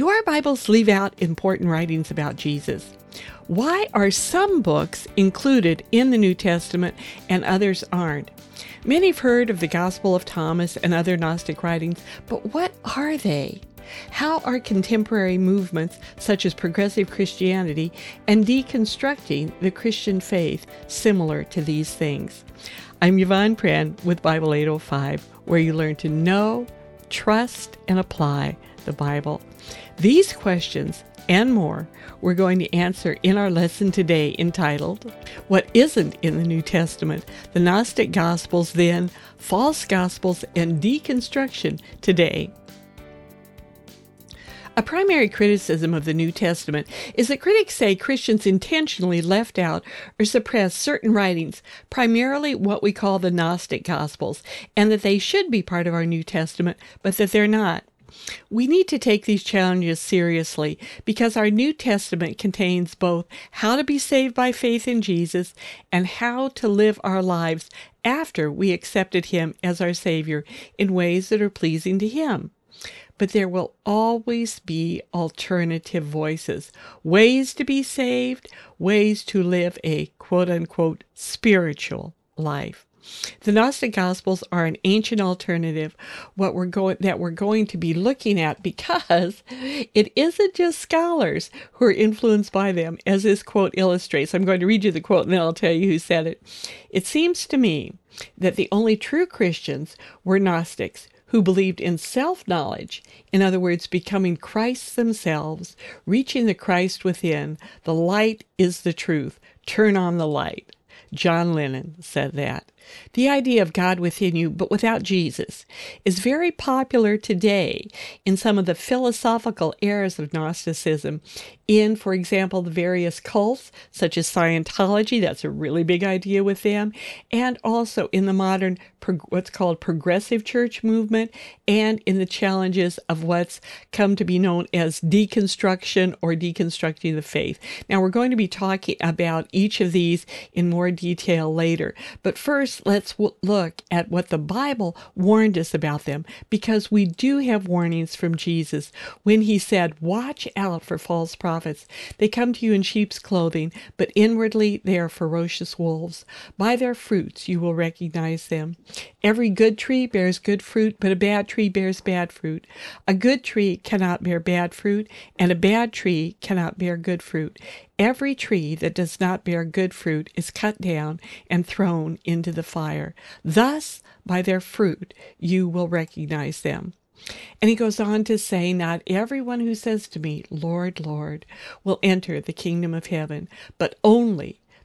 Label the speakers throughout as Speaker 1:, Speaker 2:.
Speaker 1: Do our Bibles leave out important writings about Jesus? Why are some books included in the New Testament and others aren't? Many have heard of the Gospel of Thomas and other Gnostic writings, but what are they? How are contemporary movements such as progressive Christianity and deconstructing the Christian faith similar to these things? I'm Yvonne Pran with Bible 805, where you learn to know, trust, and apply the Bible. These questions and more we're going to answer in our lesson today entitled, What Isn't in the New Testament? The Gnostic Gospels Then, False Gospels, and Deconstruction Today. A primary criticism of the New Testament is that critics say Christians intentionally left out or suppressed certain writings, primarily what we call the Gnostic Gospels, and that they should be part of our New Testament, but that they're not. We need to take these challenges seriously because our New Testament contains both how to be saved by faith in Jesus and how to live our lives after we accepted Him as our Savior in ways that are pleasing to Him. But there will always be alternative voices, ways to be saved, ways to live a quote unquote spiritual life. The Gnostic Gospels are an ancient alternative what we're going that we're going to be looking at because it isn't just scholars who are influenced by them, as this quote illustrates. I'm going to read you the quote and then I'll tell you who said it. It seems to me that the only true Christians were Gnostics who believed in self knowledge, in other words, becoming Christ themselves, reaching the Christ within. The light is the truth. Turn on the light. John Lennon said that. The idea of God within you, but without Jesus, is very popular today in some of the philosophical eras of Gnosticism. In, for example, the various cults, such as Scientology, that's a really big idea with them, and also in the modern, what's called progressive church movement, and in the challenges of what's come to be known as deconstruction or deconstructing the faith. Now, we're going to be talking about each of these in more detail later, but first, let's w- look at what the Bible warned us about them because we do have warnings from Jesus when he said, Watch out for false prophets. They come to you in sheep's clothing, but inwardly they are ferocious wolves. By their fruits you will recognize them. Every good tree bears good fruit, but a bad tree bears bad fruit. A good tree cannot bear bad fruit, and a bad tree cannot bear good fruit. Every tree that does not bear good fruit is cut down and thrown into the fire. Thus, by their fruit, you will recognize them. And he goes on to say, Not everyone who says to me, Lord, Lord, will enter the kingdom of heaven, but only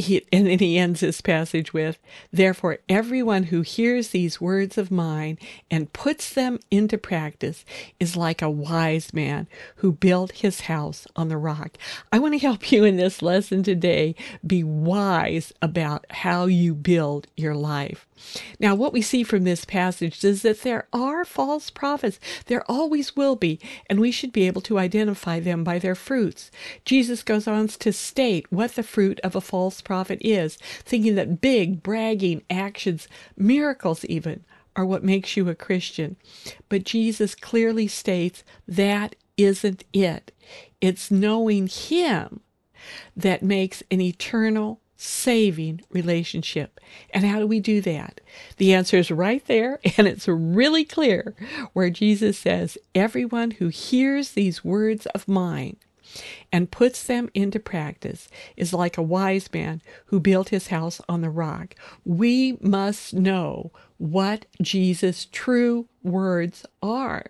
Speaker 1: he, and then he ends this passage with, Therefore, everyone who hears these words of mine and puts them into practice is like a wise man who built his house on the rock. I want to help you in this lesson today be wise about how you build your life. Now, what we see from this passage is that there are false prophets. There always will be, and we should be able to identify them by their fruits. Jesus goes on to state what the fruit of a false prophet is, thinking that big, bragging actions, miracles even, are what makes you a Christian. But Jesus clearly states that isn't it. It's knowing Him that makes an eternal saving relationship. And how do we do that? The answer is right there, and it's really clear where Jesus says, Everyone who hears these words of mine and puts them into practice is like a wise man who built his house on the rock. We must know what Jesus' true words are.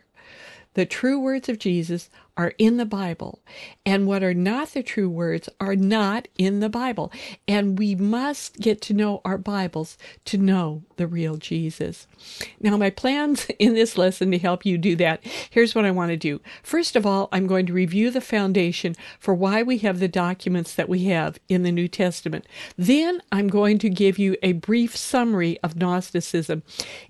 Speaker 1: The true words of Jesus are in the Bible and what are not the true words are not in the Bible. And we must get to know our Bibles to know the real Jesus. Now, my plans in this lesson to help you do that, here's what I want to do. First of all, I'm going to review the foundation for why we have the documents that we have in the New Testament. Then I'm going to give you a brief summary of Gnosticism.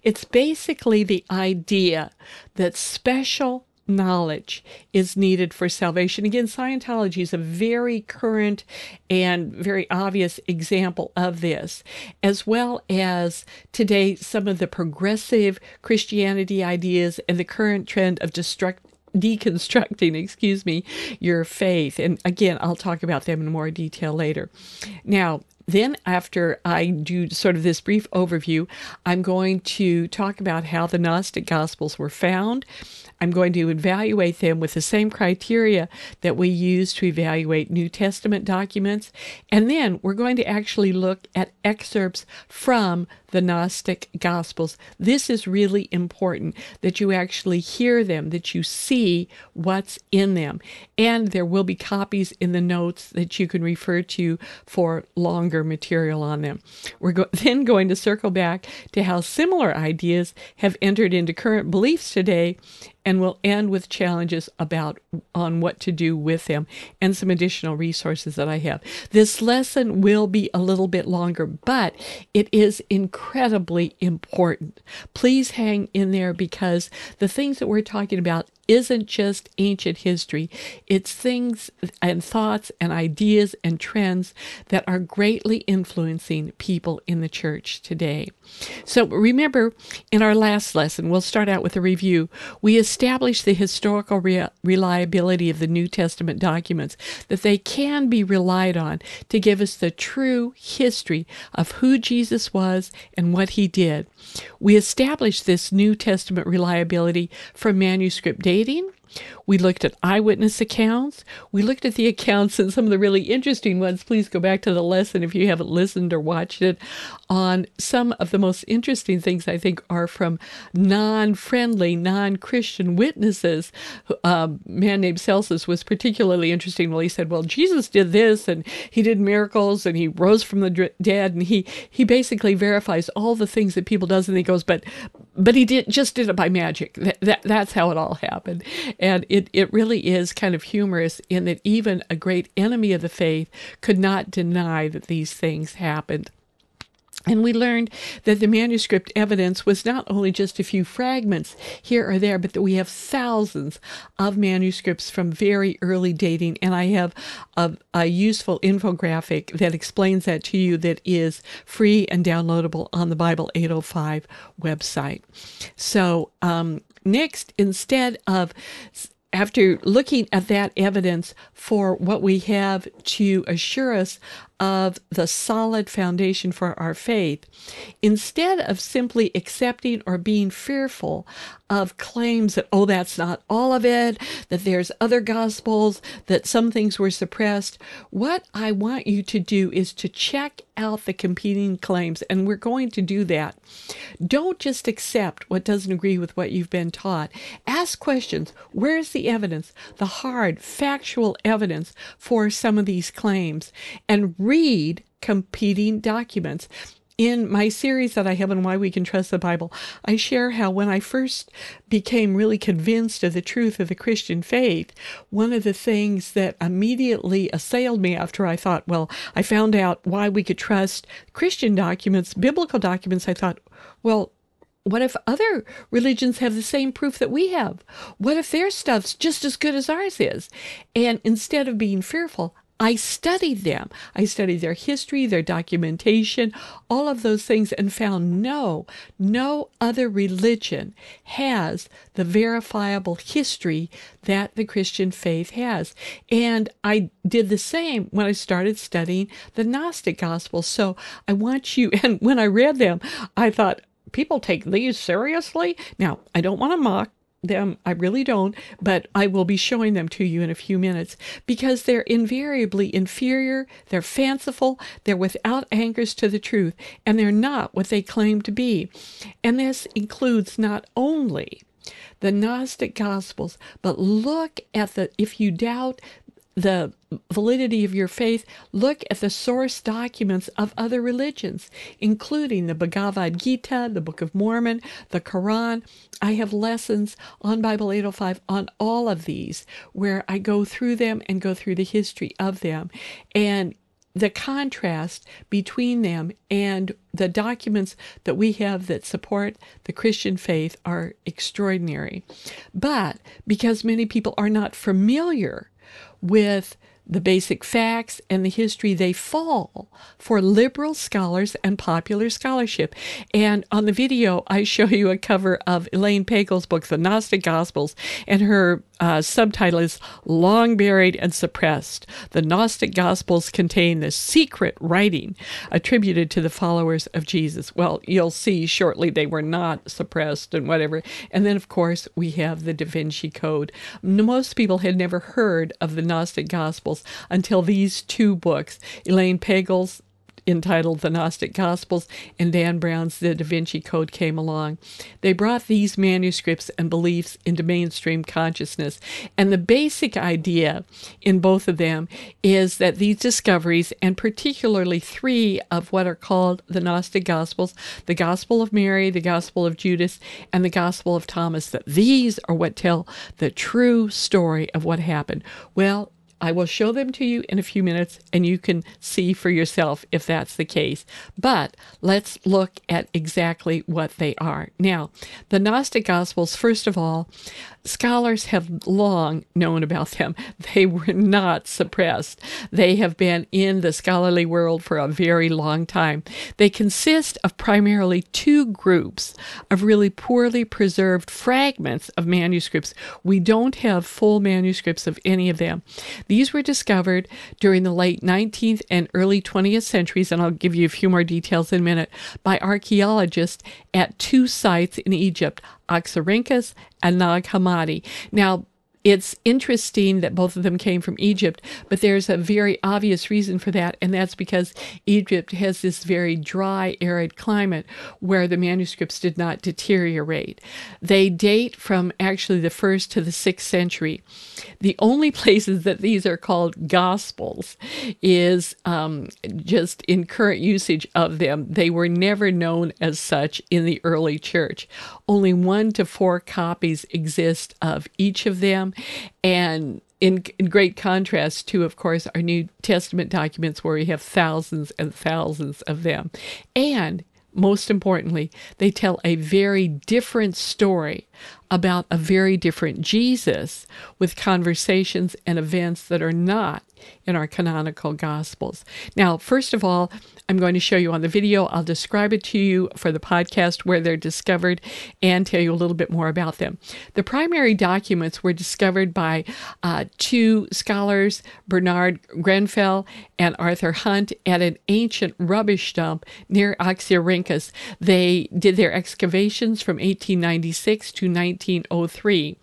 Speaker 1: It's basically the idea that special knowledge is needed for salvation. Again, Scientology is a very current and very obvious example of this, as well as today some of the progressive Christianity ideas and the current trend of destruct deconstructing, excuse me, your faith. And again, I'll talk about them in more detail later. Now, then, after I do sort of this brief overview, I'm going to talk about how the Gnostic Gospels were found. I'm going to evaluate them with the same criteria that we use to evaluate New Testament documents. And then we're going to actually look at excerpts from the Gnostic Gospels. This is really important that you actually hear them, that you see what's in them. And there will be copies in the notes that you can refer to for longer material on them. We're go- then going to circle back to how similar ideas have entered into current beliefs today and we'll end with challenges about on what to do with them and some additional resources that I have. This lesson will be a little bit longer, but it is incredibly important. Please hang in there because the things that we're talking about isn't just ancient history, it's things and thoughts and ideas and trends that are greatly influencing people in the church today. So remember, in our last lesson, we'll start out with a review. We established the historical re- reliability of the New Testament documents, that they can be relied on to give us the true history of who Jesus was and what he did. We established this New Testament reliability from manuscript dating we looked at eyewitness accounts. We looked at the accounts and some of the really interesting ones. Please go back to the lesson if you haven't listened or watched it on some of the most interesting things I think are from non friendly, non Christian witnesses. A man named Celsus was particularly interesting. Well, he said, Well, Jesus did this and he did miracles and he rose from the dead and he, he basically verifies all the things that people does and he goes, But but he did just did it by magic. That, that that's how it all happened. And it, it really is kind of humorous in that even a great enemy of the faith could not deny that these things happened. And we learned that the manuscript evidence was not only just a few fragments here or there, but that we have thousands of manuscripts from very early dating. And I have a, a, useful infographic that explains that to you that is free and downloadable on the Bible 805 website. So, um, next, instead of after looking at that evidence for what we have to assure us of the solid foundation for our faith, instead of simply accepting or being fearful of claims that, oh, that's not all of it, that there's other gospels, that some things were suppressed, what I want you to do is to check out the competing claims, and we're going to do that. Don't just accept what doesn't agree with what you've been taught. Ask questions. Where's the evidence, the hard, factual evidence for some of these claims? And read competing documents. In my series that I have on why we can trust the Bible, I share how when I first became really convinced of the truth of the Christian faith, one of the things that immediately assailed me after I thought, well, I found out why we could trust Christian documents, biblical documents, I thought, well, what if other religions have the same proof that we have? What if their stuff's just as good as ours is? And instead of being fearful, I studied them. I studied their history, their documentation, all of those things, and found no, no other religion has the verifiable history that the Christian faith has. And I did the same when I started studying the Gnostic Gospels. So I want you, and when I read them, I thought, people take these seriously? Now, I don't want to mock them. I really don't, but I will be showing them to you in a few minutes because they're invariably inferior, they're fanciful, they're without anchors to the truth, and they're not what they claim to be. And this includes not only the Gnostic Gospels, but look at the, if you doubt the validity of your faith, look at the source documents of other religions, including the Bhagavad Gita, the Book of Mormon, the Quran. I have lessons on Bible 805 on all of these where I go through them and go through the history of them. And the contrast between them and the documents that we have that support the Christian faith are extraordinary. But because many people are not familiar with the basic facts and the history, they fall for liberal scholars and popular scholarship. And on the video, I show you a cover of Elaine Pagels' book, The Gnostic Gospels, and her uh, subtitle is Long Buried and Suppressed. The Gnostic Gospels contain the secret writing attributed to the followers of Jesus. Well, you'll see shortly they were not suppressed and whatever. And then, of course, we have the Da Vinci Code. Most people had never heard of the Gnostic Gospels until these two books Elaine Pagels' entitled The Gnostic Gospels, and Dan Brown's The Da Vinci Code came along. They brought these manuscripts and beliefs into mainstream consciousness. And the basic idea in both of them is that these discoveries, and particularly three of what are called the Gnostic Gospels the Gospel of Mary, the Gospel of Judas, and the Gospel of Thomas, that these are what tell the true story of what happened. Well, I will show them to you in a few minutes and you can see for yourself if that's the case. But let's look at exactly what they are. Now, the Gnostic Gospels, first of all, Scholars have long known about them. They were not suppressed. They have been in the scholarly world for a very long time. They consist of primarily two groups of really poorly preserved fragments of manuscripts. We don't have full manuscripts of any of them. These were discovered during the late 19th and early 20th centuries, and I'll give you a few more details in a minute, by archaeologists at two sites in Egypt, Oxyrhynchus and Nag Hammadi. Now, it's interesting that both of them came from Egypt, but there's a very obvious reason for that, and that's because Egypt has this very dry, arid climate where the manuscripts did not deteriorate. They date from actually the first to the sixth century. The only places that these are called Gospels is um, just in current usage of them. They were never known as such in the early church. Only one to four copies exist of each of them and in, in, great contrast to, of course, our New Testament documents where we have thousands and thousands of them. And most importantly, they tell a very different story about a very different Jesus with conversations and events that are not in our canonical Gospels. Now, first of all, I'm going to show you on the video. I'll describe it to you for the podcast where they're discovered and tell you a little bit more about them. The primary documents were discovered by uh, two scholars, Bernard Grenfell and Arthur Hunt, at an ancient rubbish dump near Oxyrhynchus. They did their excavations from 1896 to 1903.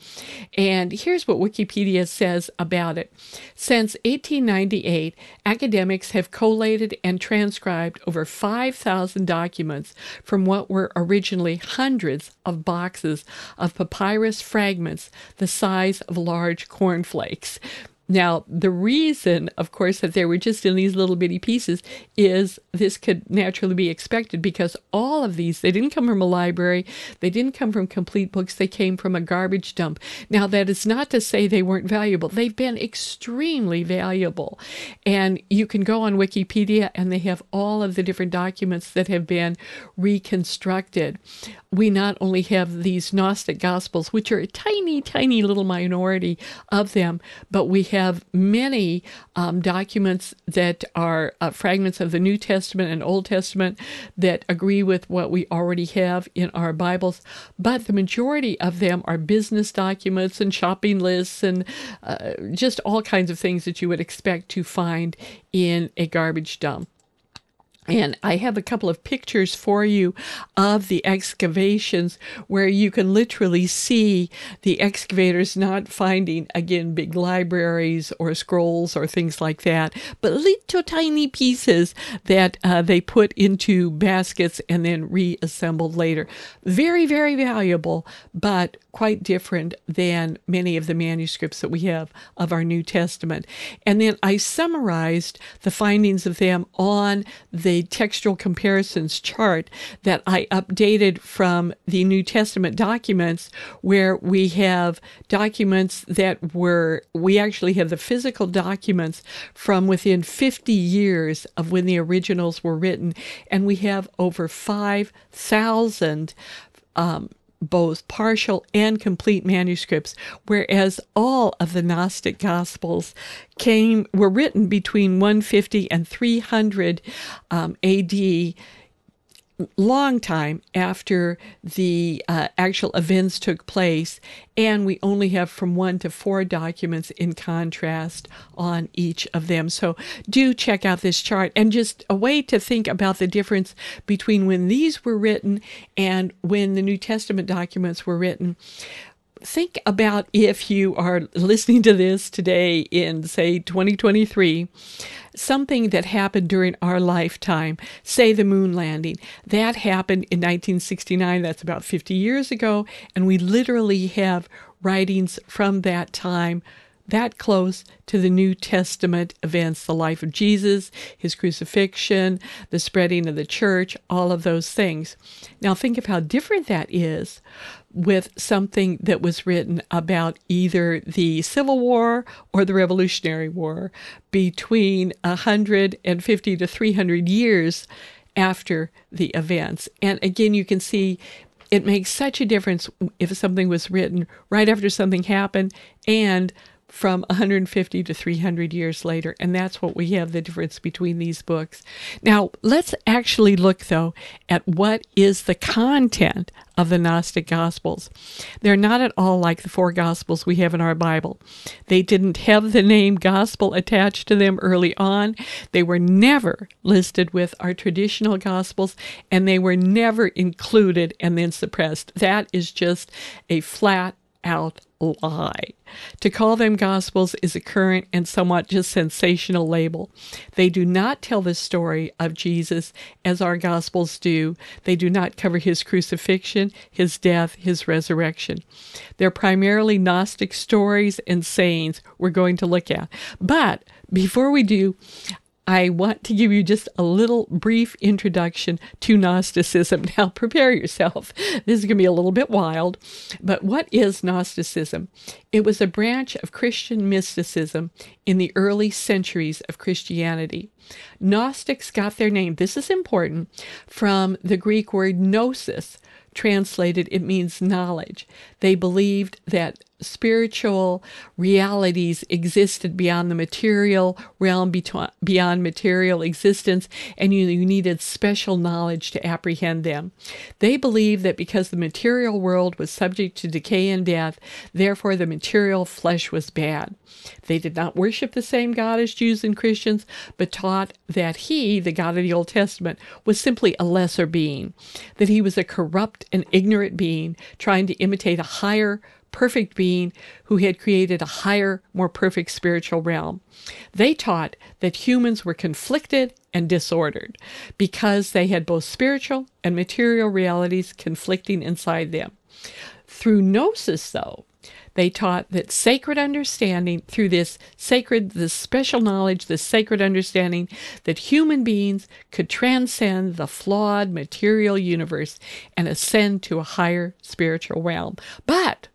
Speaker 1: And here's what Wikipedia says about it. Since 1898, academics have collated and transcribed over 5,000 documents from what were originally hundreds of boxes of papyrus fragments the size of large cornflakes. Now, the reason, of course, that they were just in these little bitty pieces is this could naturally be expected because all of these, they didn't come from a library, they didn't come from complete books, they came from a garbage dump. Now, that is not to say they weren't valuable. They've been extremely valuable. And you can go on Wikipedia and they have all of the different documents that have been reconstructed. We not only have these Gnostic Gospels, which are a tiny, tiny little minority of them, but we have many um, documents that are uh, fragments of the New Testament and Old Testament that agree with what we already have in our Bibles, but the majority of them are business documents and shopping lists and uh, just all kinds of things that you would expect to find in a garbage dump. And I have a couple of pictures for you of the excavations where you can literally see the excavators not finding, again, big libraries or scrolls or things like that, but little tiny pieces that uh, they put into baskets and then reassembled later. Very, very valuable, but quite different than many of the manuscripts that we have of our New Testament. And then I summarized the findings of them on the textual comparisons chart that I updated from the New Testament documents, where we have documents that were, we actually have the physical documents from within 50 years of when the originals were written, and we have over 5,000 um, both partial and complete manuscripts, whereas all of the Gnostic Gospels came were written between 150 and 300 um, A.D long time after the uh, actual events took place, and we only have from one to four documents in contrast on each of them. So do check out this chart and just a way to think about the difference between when these were written and when the New Testament documents were written think about if you are listening to this today in, say, 2023, something that happened during our lifetime, say the moon landing. That happened in 1969. That's about 50 years ago. And we literally have writings from that time that close to the New Testament events the life of Jesus, his crucifixion, the spreading of the church, all of those things. Now, think of how different that is with something that was written about either the Civil War or the Revolutionary War between 150 to 300 years after the events. And again, you can see it makes such a difference if something was written right after something happened and from 150 to 300 years later. And that's what we have the difference between these books. Now, let's actually look, though, at what is the content of the Gnostic Gospels. They're not at all like the four Gospels we have in our Bible. They didn't have the name Gospel attached to them early on. They were never listed with our traditional Gospels, and they were never included and then suppressed. That is just a flat out lie. To call them Gospels is a current and somewhat just sensational label. They do not tell the story of Jesus as our Gospels do. They do not cover his crucifixion, his death, his resurrection. They're primarily Gnostic stories and sayings we're going to look at. But before we do, I want to give you just a little brief introduction to Gnosticism. Now, prepare yourself. This is going to be a little bit wild. But what is Gnosticism? It was a branch of Christian mysticism in the early centuries of Christianity. Gnostics got their name, this is important, from the Greek word gnosis, translated, it means knowledge. They believed that spiritual realities existed beyond the material realm, beyond material existence, and you, you needed special knowledge to apprehend them. They believed that because the material world was subject to decay and death, therefore the material flesh was bad. They did not worship the same God as Jews and Christians, but taught that he, the God of the Old Testament, was simply a lesser being, that he was a corrupt and ignorant being trying to imitate a higher, perfect being who had created a higher, more perfect spiritual realm. They taught that humans were conflicted and disordered because they had both spiritual and material realities conflicting inside them. Through Gnosis, though, they taught that sacred understanding, through this sacred, this special knowledge, this sacred understanding, that human beings could transcend the flawed material universe and ascend to a higher spiritual realm. But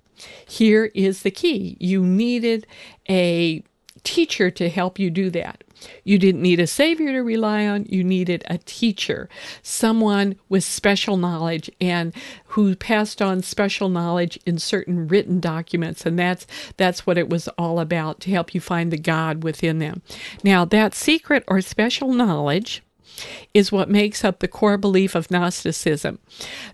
Speaker 1: here is the key you needed a teacher to help you do that. You didn't need a savior to rely on, you needed a teacher, someone with special knowledge and who passed on special knowledge in certain written documents and that's that's what it was all about to help you find the God within them. Now, that secret or special knowledge is what makes up the core belief of Gnosticism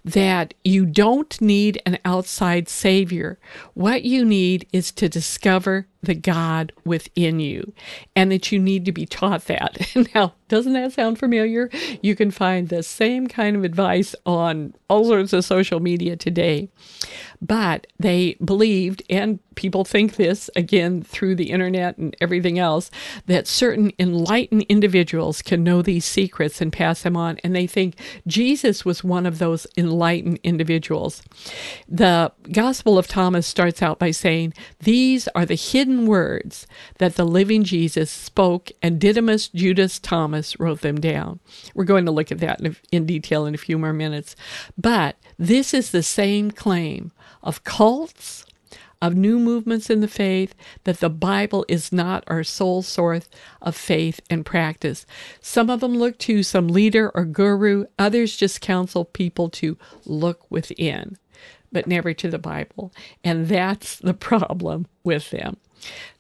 Speaker 1: that you don't need an outside savior. What you need is to discover the God within you and that you need to be taught that. now, doesn't that sound familiar? You can find the same kind of advice on all sorts of social media today. But they believed, and people think this again through the internet and everything else, that certain enlightened individuals can know these secrets and pass them on. And they think Jesus was one of those enlightened individuals. The Gospel of Thomas starts out by saying, These are the hidden words that the living Jesus spoke, and Didymus Judas Thomas wrote them down. We're going to look at that in, in detail in a few more minutes. But this is the same claim of cults, of new movements in the faith, that the Bible is not our sole source of faith and practice. Some of them look to some leader or guru, others just counsel people to look within, but never to the Bible. And that's the problem with them.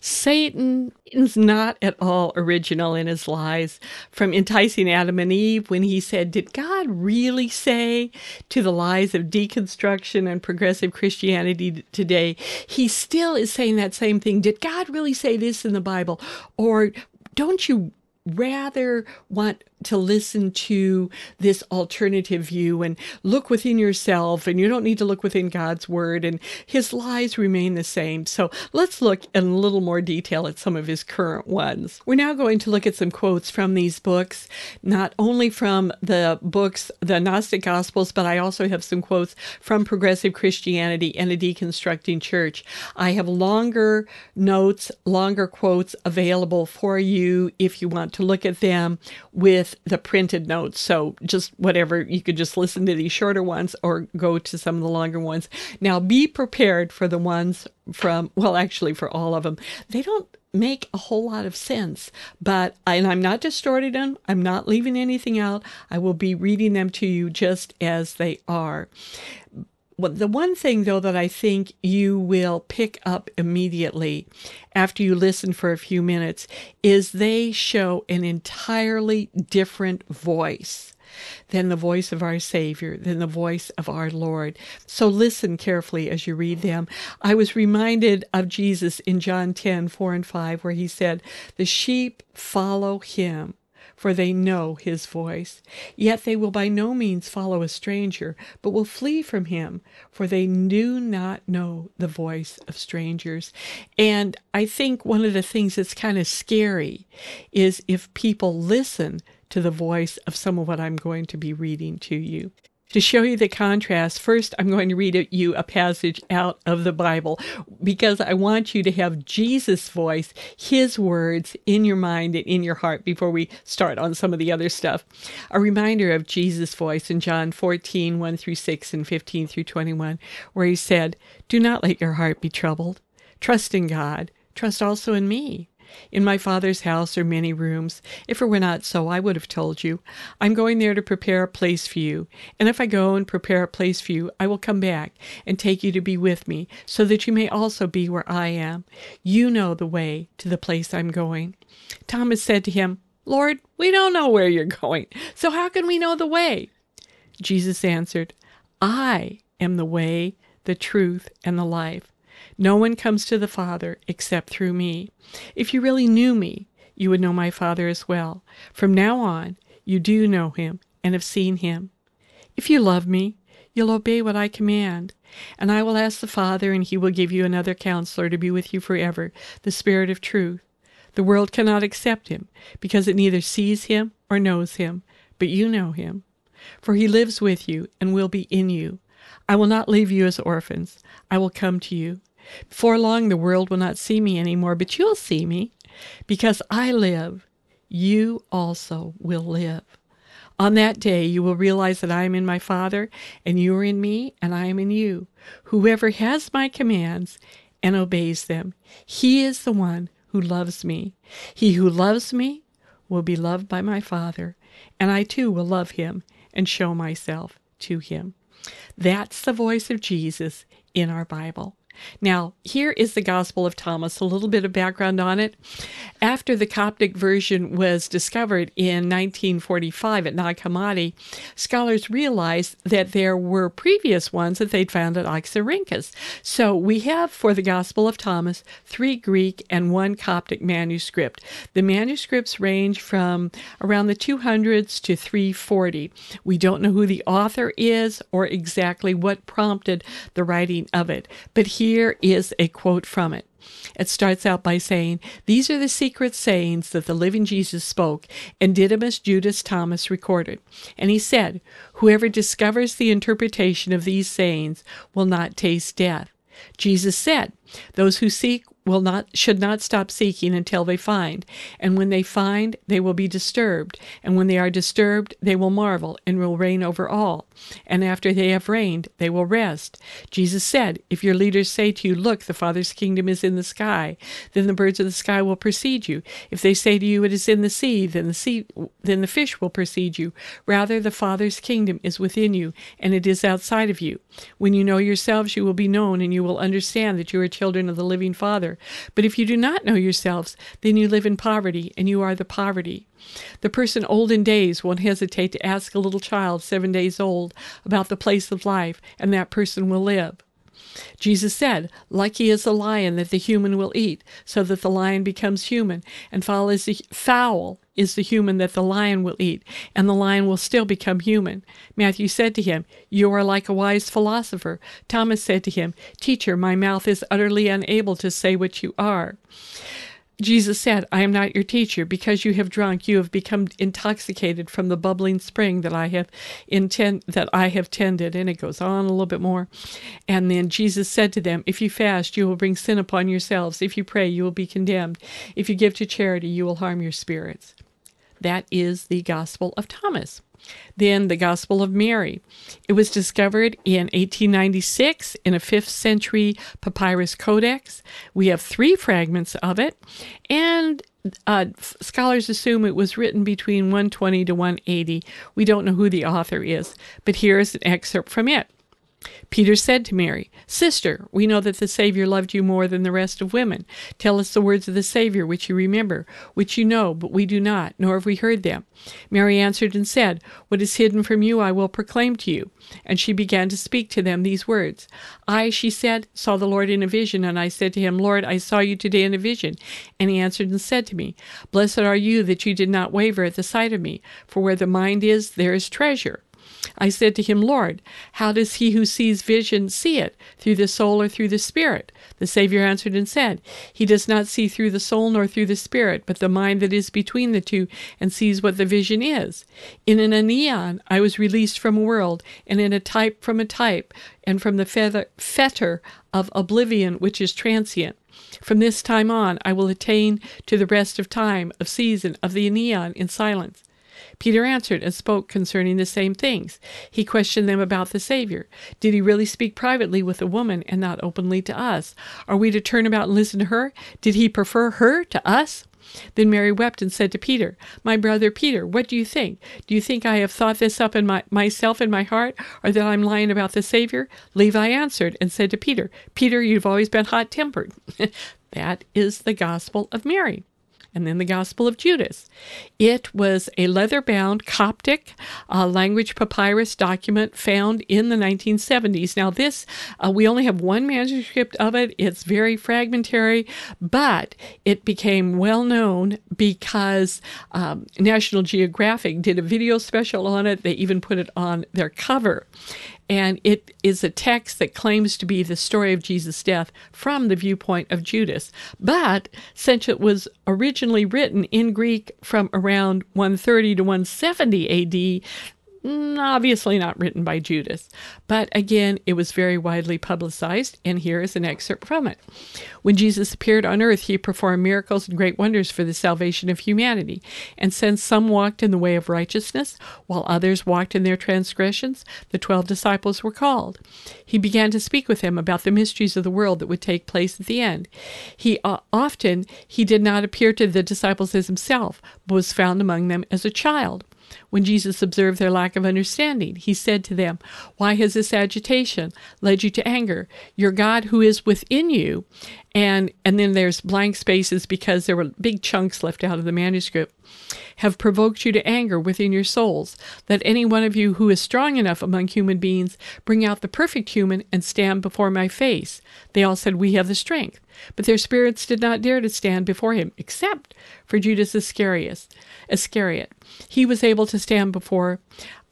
Speaker 1: Satan is not at all original in his lies. From enticing Adam and Eve when he said, Did God really say? to the lies of deconstruction and progressive Christianity today, he still is saying that same thing. Did God really say this in the Bible? Or don't you rather want to listen to this alternative view and look within yourself, and you don't need to look within God's word, and his lies remain the same. So let's look in a little more detail at some of his current ones. We're now going to look at some quotes from these books, not only from the books, the Gnostic Gospels, but I also have some quotes from Progressive Christianity and a Deconstructing Church. I have longer notes, longer quotes available for you if you want to look at them with with the printed notes. So just whatever, you could just listen to these shorter ones or go to some of the longer ones. Now be prepared for the ones from, well, actually for all of them. They don't make a whole lot of sense, but, and I'm not distorting them. I'm not leaving anything out. I will be reading them to you just as they are well, the one thing though that I think you will pick up immediately after you listen for a few minutes is they show an entirely different voice than the voice of our Savior, than the voice of our Lord. So listen carefully as you read them. I was reminded of Jesus in John 10 4 and 5, where he said, The sheep follow him for they know his voice. Yet they will by no means follow a stranger, but will flee from him, for they do not know the voice of strangers. And I think one of the things that's kind of scary is if people listen to the voice of some of what I'm going to be reading to you. To show you the contrast, first I'm going to read you a passage out of the Bible because I want you to have Jesus' voice, his words in your mind and in your heart before we start on some of the other stuff. A reminder of Jesus' voice in John 14, 1 through 6 and 15 through 21, where he said, Do not let your heart be troubled. Trust in God. Trust also in me. In my Father's house are many rooms. If it were not so, I would have told you. I'm going there to prepare a place for you. And if I go and prepare a place for you, I will come back and take you to be with me, so that you may also be where I am. You know the way to the place I'm going. Thomas said to him, Lord, we don't know where you're going, so how can we know the way? Jesus answered, I am the way, the truth, and the life. No one comes to the Father except through me. If you really knew me, you would know my Father as well. From now on, you do know him and have seen him. If you love me, you'll obey what I command. And I will ask the Father, and he will give you another counselor to be with you forever, the Spirit of truth. The world cannot accept him, because it neither sees him or knows him, but you know him. For he lives with you and will be in you. I will not leave you as orphans. I will come to you. Before long, the world will not see me anymore, but you'll see me. Because I live, you also will live. On that day, you will realize that I am in my Father, and you are in me, and I am in you. Whoever has my commands and obeys them, he is the one who loves me. He who loves me will be loved by my Father, and I too will love him and show myself to him. That's the voice of Jesus in our Bible. Now, here is the Gospel of Thomas, a little bit of background on it. After the Coptic version was discovered in 1945 at Nag Hammadi, scholars realized that there were previous ones that they'd found at Oxyrhynchus. So we have for the Gospel of Thomas three Greek and one Coptic manuscript. The manuscripts range from around the 200s to 340. We don't know who the author is or exactly what prompted the writing of it, but here is a quote from it. It starts out by saying, These are the secret sayings that the living Jesus spoke, and Didymus Judas Thomas recorded. And he said, Whoever discovers the interpretation of these sayings will not taste death. Jesus said, Those who seek will not should not stop seeking until they find. And when they find they will be disturbed. And when they are disturbed they will marvel and will reign over all. And after they have reigned they will rest. Jesus said if your leaders say to you look the father's kingdom is in the sky then the birds of the sky will precede you. If they say to you it is in the sea then the sea then the fish will precede you. Rather the father's kingdom is within you and it is outside of you. When you know yourselves you will be known and you will understand that you are children of the living father but if you do not know yourselves, then you live in poverty, and you are the poverty. The person old in days won't hesitate to ask a little child seven days old about the place of life, and that person will live. Jesus said, Lucky is the lion that the human will eat, so that the lion becomes human, and foul is the, foul is the human that the lion will eat, and the lion will still become human. Matthew said to him, You are like a wise philosopher. Thomas said to him, Teacher, my mouth is utterly unable to say what you are. Jesus said, I am not your teacher. Because you have drunk, you have become intoxicated from the bubbling spring that I have intend that I have tended. And it goes on a little bit more. And then Jesus said to them, If you fast, you will bring sin upon yourselves. If you pray, you will be condemned. If you give to charity, you will harm your spirits. That is the Gospel of Thomas. Then the Gospel of Mary. It was discovered in 1896 in a 5th century papyrus codex. We have three fragments of it, and uh, scholars assume it was written between 120 to 180. We don't know who the author is, but here is an excerpt from it. Peter said to Mary, Sister, we know that the Savior loved you more than the rest of women. Tell us the words of the Savior which you remember, which you know, but we do not, nor have we heard them. Mary answered and said, What is hidden from you I will proclaim to you. And she began to speak to them these words. I, she said, saw the Lord in a vision, and I said to him, Lord, I saw you today in a vision. And he answered and said to me, Blessed are you that you did not waver at the sight of me, for where the mind is, there is treasure. I said to him, Lord, how does he who sees vision see it? Through the soul or through the spirit? The Savior answered and said, He does not see through the soul nor through the spirit, but the mind that is between the two, and sees what the vision is. In an aeon I was released from a world, and in a type from a type, and from the feather, fetter of oblivion which is transient. From this time on I will attain to the rest of time, of season, of the aeon in silence. Peter answered and spoke concerning the same things. He questioned them about the Savior. Did he really speak privately with the woman and not openly to us? Are we to turn about and listen to her? Did he prefer her to us? Then Mary wept and said to Peter, My brother Peter, what do you think? Do you think I have thought this up in my, myself in my heart, or that I'm lying about the Savior? Levi answered and said to Peter, Peter, you've always been hot tempered. that is the gospel of Mary and then the Gospel of Judas. It was a leather bound Coptic uh, language papyrus document found in the 1970s. Now, this, uh, we only have one manuscript of it. It's very fragmentary, but it became well known because um, National Geographic did a video special on it. They even put it on their cover and it is a text that claims to be the story of Jesus' death from the viewpoint of Judas. But since it was originally written in Greek from around 130 to 170 AD, obviously not written by Judas. But again, it was very widely publicized, and here is an excerpt from it. When Jesus appeared on earth, he performed miracles and great wonders for the salvation of humanity. And since some walked in the way of righteousness, while others walked in their transgressions, the twelve disciples were called. He began to speak with them about the mysteries of the world that would take place at the end. He uh, often he did not appear to the disciples as himself, but was found among them as a child. When Jesus observed their lack of understanding, he said to them, Why has this agitation led you to anger? Your God who is within you. And and then there's blank spaces because there were big chunks left out of the manuscript. Have provoked you to anger within your souls. Let any one of you who is strong enough among human beings bring out the perfect human and stand before my face. They all said we have the strength. But their spirits did not dare to stand before him except for judas iscariot. Iscariot. He was able to stand before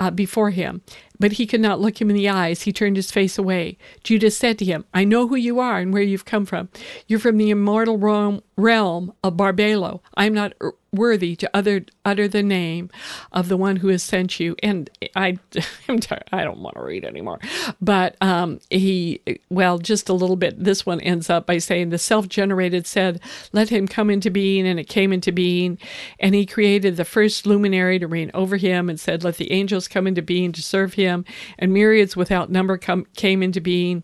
Speaker 1: uh, before him but he could not look him in the eyes. He turned his face away. Judas said to him, I know who you are and where you've come from. You're from the immortal realm of Barbelo. I am not worthy to utter, utter the name of the one who has sent you. And I, I'm I don't want to read anymore. But um, he, well, just a little bit. This one ends up by saying, The self generated said, Let him come into being, and it came into being. And he created the first luminary to reign over him and said, Let the angels come into being to serve him. And myriads without number come, came into being.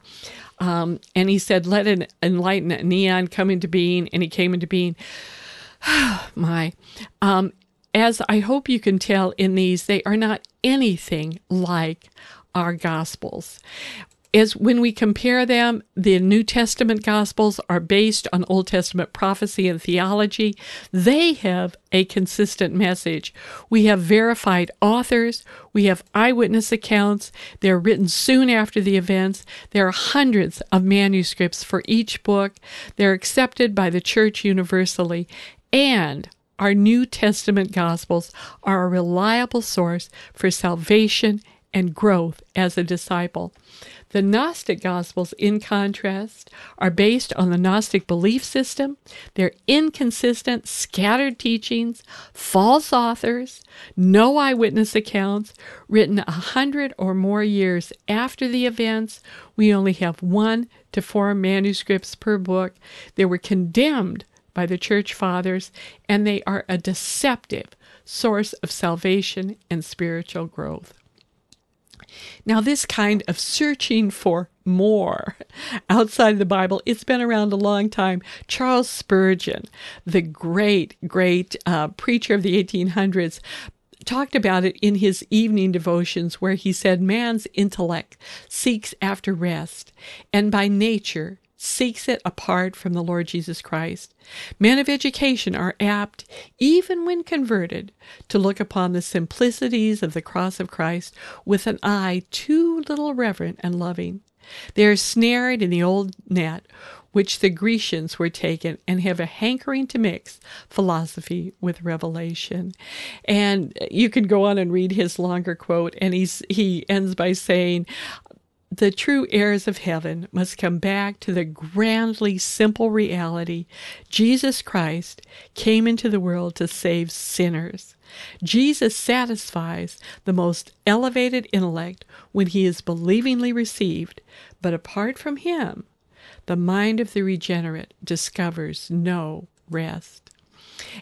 Speaker 1: Um, and he said, Let an enlightened aeon come into being. And he came into being. my. Um, as I hope you can tell in these, they are not anything like our Gospels is when we compare them, the New Testament Gospels are based on Old Testament prophecy and theology. They have a consistent message. We have verified authors, we have eyewitness accounts. They're written soon after the events. There are hundreds of manuscripts for each book. They're accepted by the church universally. And our New Testament Gospels are a reliable source for salvation and growth as a disciple. The Gnostic Gospels, in contrast, are based on the Gnostic belief system. They're inconsistent, scattered teachings, false authors, no eyewitness accounts, written a hundred or more years after the events. We only have one to four manuscripts per book. They were condemned by the church fathers, and they are a deceptive source of salvation and spiritual growth. Now, this kind of searching for more outside the Bible, it's been around a long time. Charles Spurgeon, the great, great uh, preacher of the 1800s, talked about it in his evening devotions where he said man's intellect seeks after rest and by nature seeks it apart from the Lord Jesus Christ. Men of education are apt, even when converted, to look upon the simplicities of the cross of Christ with an eye too little reverent and loving. They are snared in the old net which the Grecians were taken and have a hankering to mix philosophy with revelation. And you can go on and read his longer quote, and he's, he ends by saying, the true heirs of heaven must come back to the grandly simple reality Jesus Christ came into the world to save sinners. Jesus satisfies the most elevated intellect when he is believingly received, but apart from him, the mind of the regenerate discovers no rest.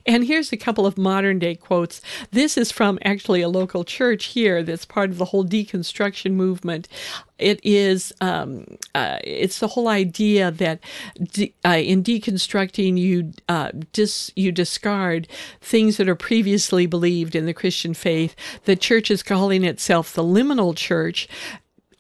Speaker 1: And here's a couple of modern day quotes. This is from actually a local church here that's part of the whole deconstruction movement. It is um, uh, it's the whole idea that de- uh, in deconstructing you uh, dis- you discard things that are previously believed in the Christian faith. The church is calling itself the liminal church,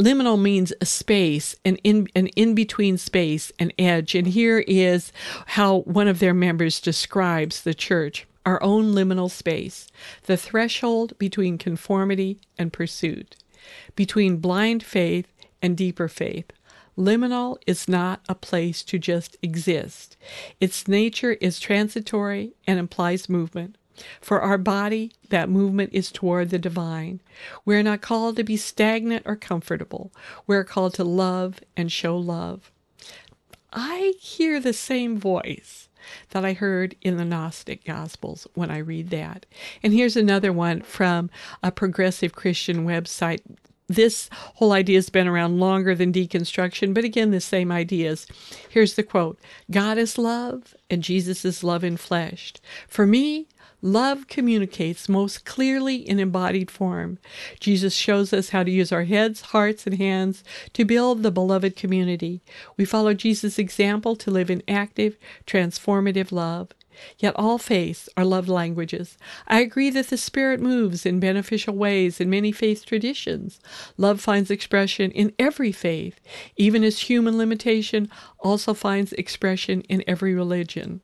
Speaker 1: liminal means a space, an in an in between space, an edge. And here is how one of their members describes the church: our own liminal space, the threshold between conformity and pursuit, between blind faith and deeper faith. Liminal is not a place to just exist. Its nature is transitory and implies movement. For our body, that movement is toward the divine. We're not called to be stagnant or comfortable. We're called to love and show love. I hear the same voice that I heard in the Gnostic Gospels when I read that. And here's another one from a progressive Christian website. This whole idea has been around longer than deconstruction, but again, the same ideas. Here's the quote God is love, and Jesus is love in flesh. For me, Love communicates most clearly in embodied form. Jesus shows us how to use our heads, hearts, and hands to build the beloved community. We follow Jesus' example to live in active, transformative love. Yet all faiths are love languages. I agree that the Spirit moves in beneficial ways in many faith traditions. Love finds expression in every faith, even as human limitation also finds expression in every religion.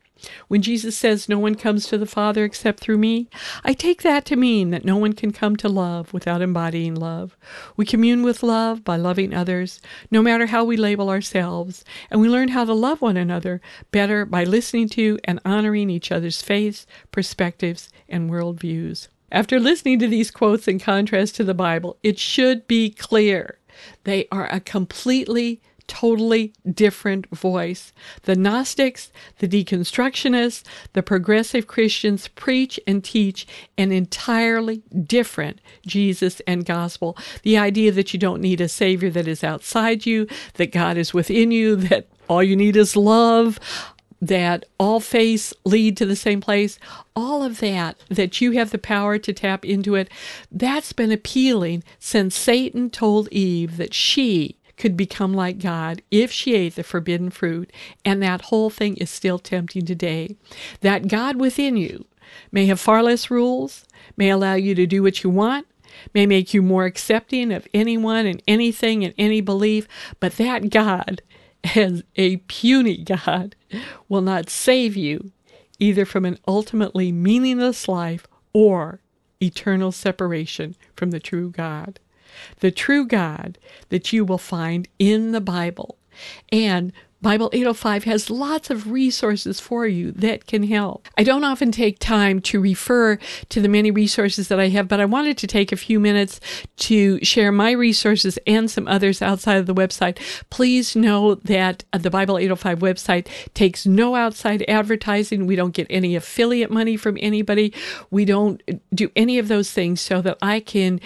Speaker 1: When Jesus says, No one comes to the Father except through me, I take that to mean that no one can come to love without embodying love. We commune with love by loving others, no matter how we label ourselves, and we learn how to love one another better by listening to and honoring each other's faiths, perspectives, and worldviews. After listening to these quotes in contrast to the Bible, it should be clear they are a completely totally different voice. The Gnostics, the deconstructionists, the progressive Christians preach and teach an entirely different Jesus and gospel. The idea that you don't need a Savior that is outside you, that God is within you, that all you need is love. That all faiths lead to the same place, all of that, that you have the power to tap into it, that's been appealing since Satan told Eve that she could become like God if she ate the forbidden fruit, and that whole thing is still tempting today. That God within you may have far less rules, may allow you to do what you want, may make you more accepting of anyone and anything and any belief, but that God, as a puny God, will not save you either from an ultimately meaningless life or eternal separation from the true God the true God that you will find in the Bible. And Bible 805 has lots of resources for you that can help. I don't often take time to refer to the many resources that I have, but I wanted to take a few minutes to share my resources and some others outside of the website. Please know that the Bible 805 website takes no outside advertising. We don't get any affiliate money from anybody. We don't do any of those things so that I can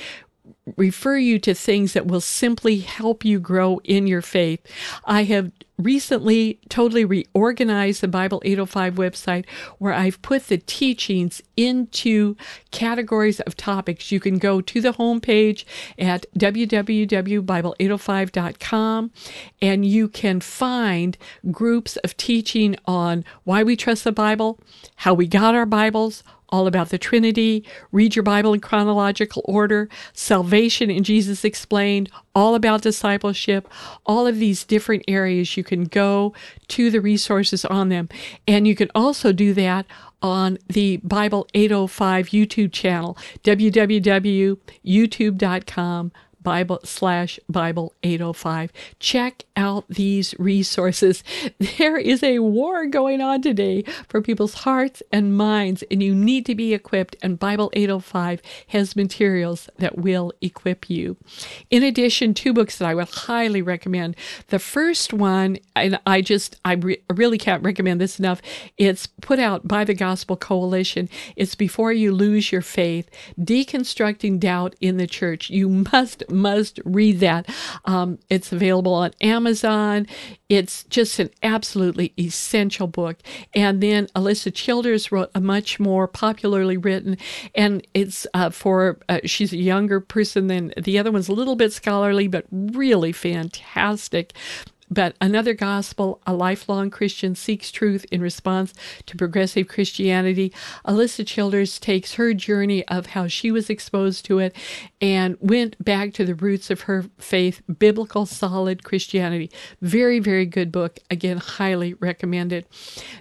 Speaker 1: refer you to things that will simply help you grow in your faith. I have recently totally reorganized the Bible 805 website where I've put the teachings into categories of topics. You can go to the homepage at www.bible805.com and you can find groups of teaching on why we trust the Bible, how we got our Bibles, all about the Trinity, read your Bible in chronological order, salvation in Jesus explained, all about discipleship, all of these different areas. You can go to the resources on them. And you can also do that on the Bible 805 YouTube channel, www.youtube.com Bible slash Bible 805. Check out these resources. There is a war going on today for people's hearts and minds, and you need to be equipped. And Bible 805 has materials that will equip you. In addition, two books that I would highly recommend. The first one, and I just, I re- really can't recommend this enough. It's put out by the Gospel Coalition. It's Before You Lose Your Faith Deconstructing Doubt in the Church. You must must read that. Um, it's available on Amazon. It's just an absolutely essential book. And then Alisa Childers wrote a much more popularly written, and it's uh, for, uh, she's a younger person than the other one's a little bit scholarly, but really fantastic. But another gospel, a lifelong Christian seeks truth in response to progressive Christianity. Alisa Childers takes her journey of how she was exposed to it and went back to the roots of her faith, biblical, solid Christianity. Very, very good book. Again, highly recommended.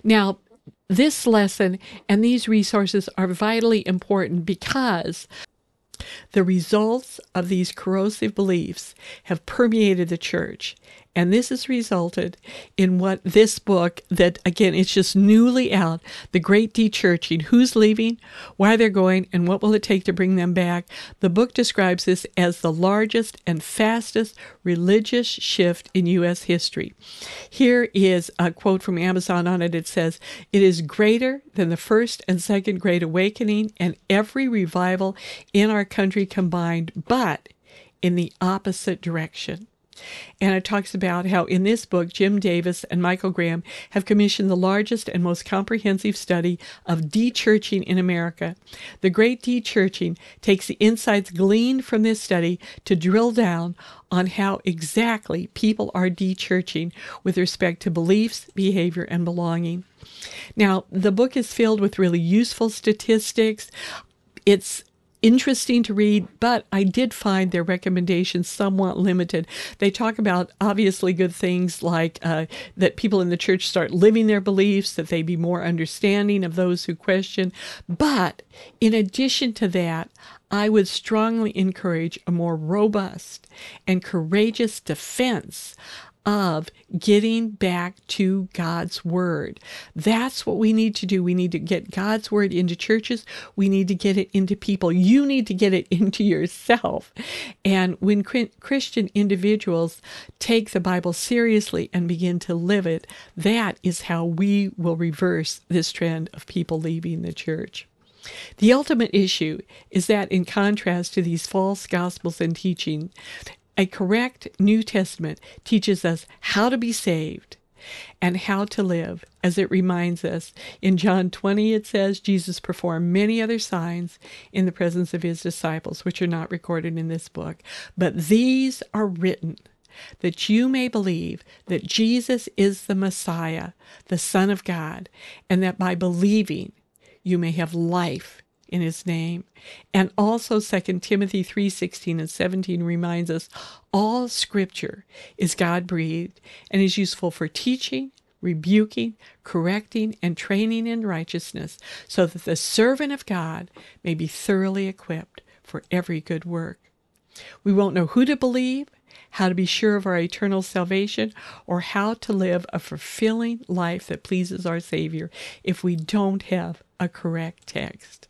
Speaker 1: Now, this lesson and these resources are vitally important because the results of these corrosive beliefs have permeated the church and this has resulted in what this book, that again, it's just newly out, The Great Dechurching Who's leaving, why they're going, and what will it take to bring them back. The book describes this as the largest and fastest religious shift in U.S. history. Here is a quote from Amazon on it. It says, It is greater than the first and second Great Awakening and every revival in our country combined, but in the opposite direction. And it talks about how in this book, Jim Davis and Michael Graham have commissioned the largest and most comprehensive study of dechurching in America. The Great Dechurching takes the insights gleaned from this study to drill down on how exactly people are dechurching with respect to beliefs, behavior, and belonging. Now, the book is filled with really useful statistics. It's interesting to read, but I did find their recommendations somewhat limited. They talk about obviously good things like uh, that people in the church start living their beliefs, that they be more understanding of those who question. But in addition to that, I would strongly encourage a more robust and courageous defense of getting back to God's Word. That's what we need to do. We need to get God's Word into churches. We need to get it into people. You need to get it into yourself. And when Christian individuals take the Bible seriously and begin to live it, that is how we will reverse this trend of people leaving the church. The ultimate issue is that, in contrast to these false gospels and teaching, a correct New Testament teaches us how to be saved and how to live, as it reminds us. In John 20, it says, Jesus performed many other signs in the presence of his disciples, which are not recorded in this book. But these are written that you may believe that Jesus is the Messiah, the Son of God, and that by believing you may have life in his name. And also 2 Timothy 3:16 and 17 reminds us all scripture is God-breathed and is useful for teaching, rebuking, correcting, and training in righteousness, so that the servant of God may be thoroughly equipped for every good work. We won't know who to believe, how to be sure of our eternal salvation, or how to live a fulfilling life that pleases our Savior if we don't have a correct text.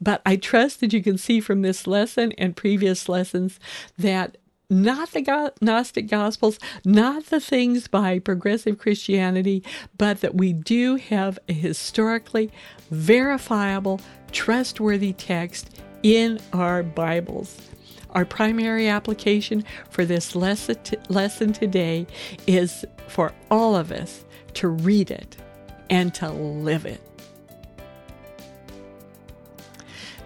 Speaker 1: But I trust that you can see from this lesson and previous lessons that not the Gnostic Gospels, not the things by progressive Christianity, but that we do have a historically verifiable, trustworthy text in our Bibles. Our primary application for this lesson, t- lesson today is for all of us to read it and to live it.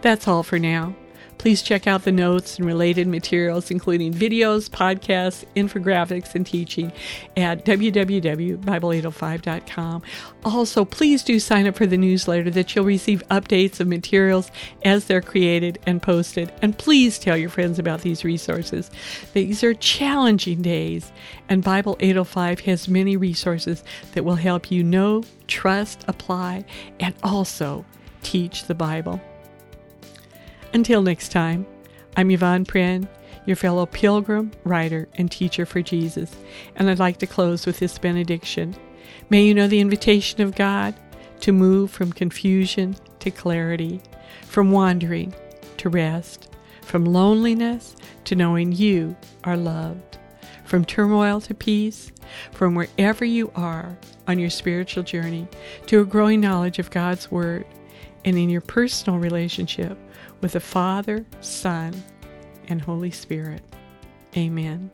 Speaker 1: That's all for now. Please check out the notes and related materials, including videos, podcasts, infographics, and teaching at www.bible805.com. Also, please do sign up for the newsletter that you'll receive updates of materials as they're created and posted. And please tell your friends about these resources. These are challenging days, and Bible 805 has many resources that will help you know, trust, apply, and also teach the Bible. Until next time, I'm Yvonne Pren, your fellow pilgrim, writer, and teacher for Jesus, and I'd like to close with this benediction. May you know the invitation of God to move from confusion to clarity, from wandering to rest, from loneliness to knowing you are loved, from turmoil to peace, from wherever you are on your spiritual journey to a growing knowledge of God's Word, and in your personal relationship with the Father, Son, and Holy Spirit. Amen.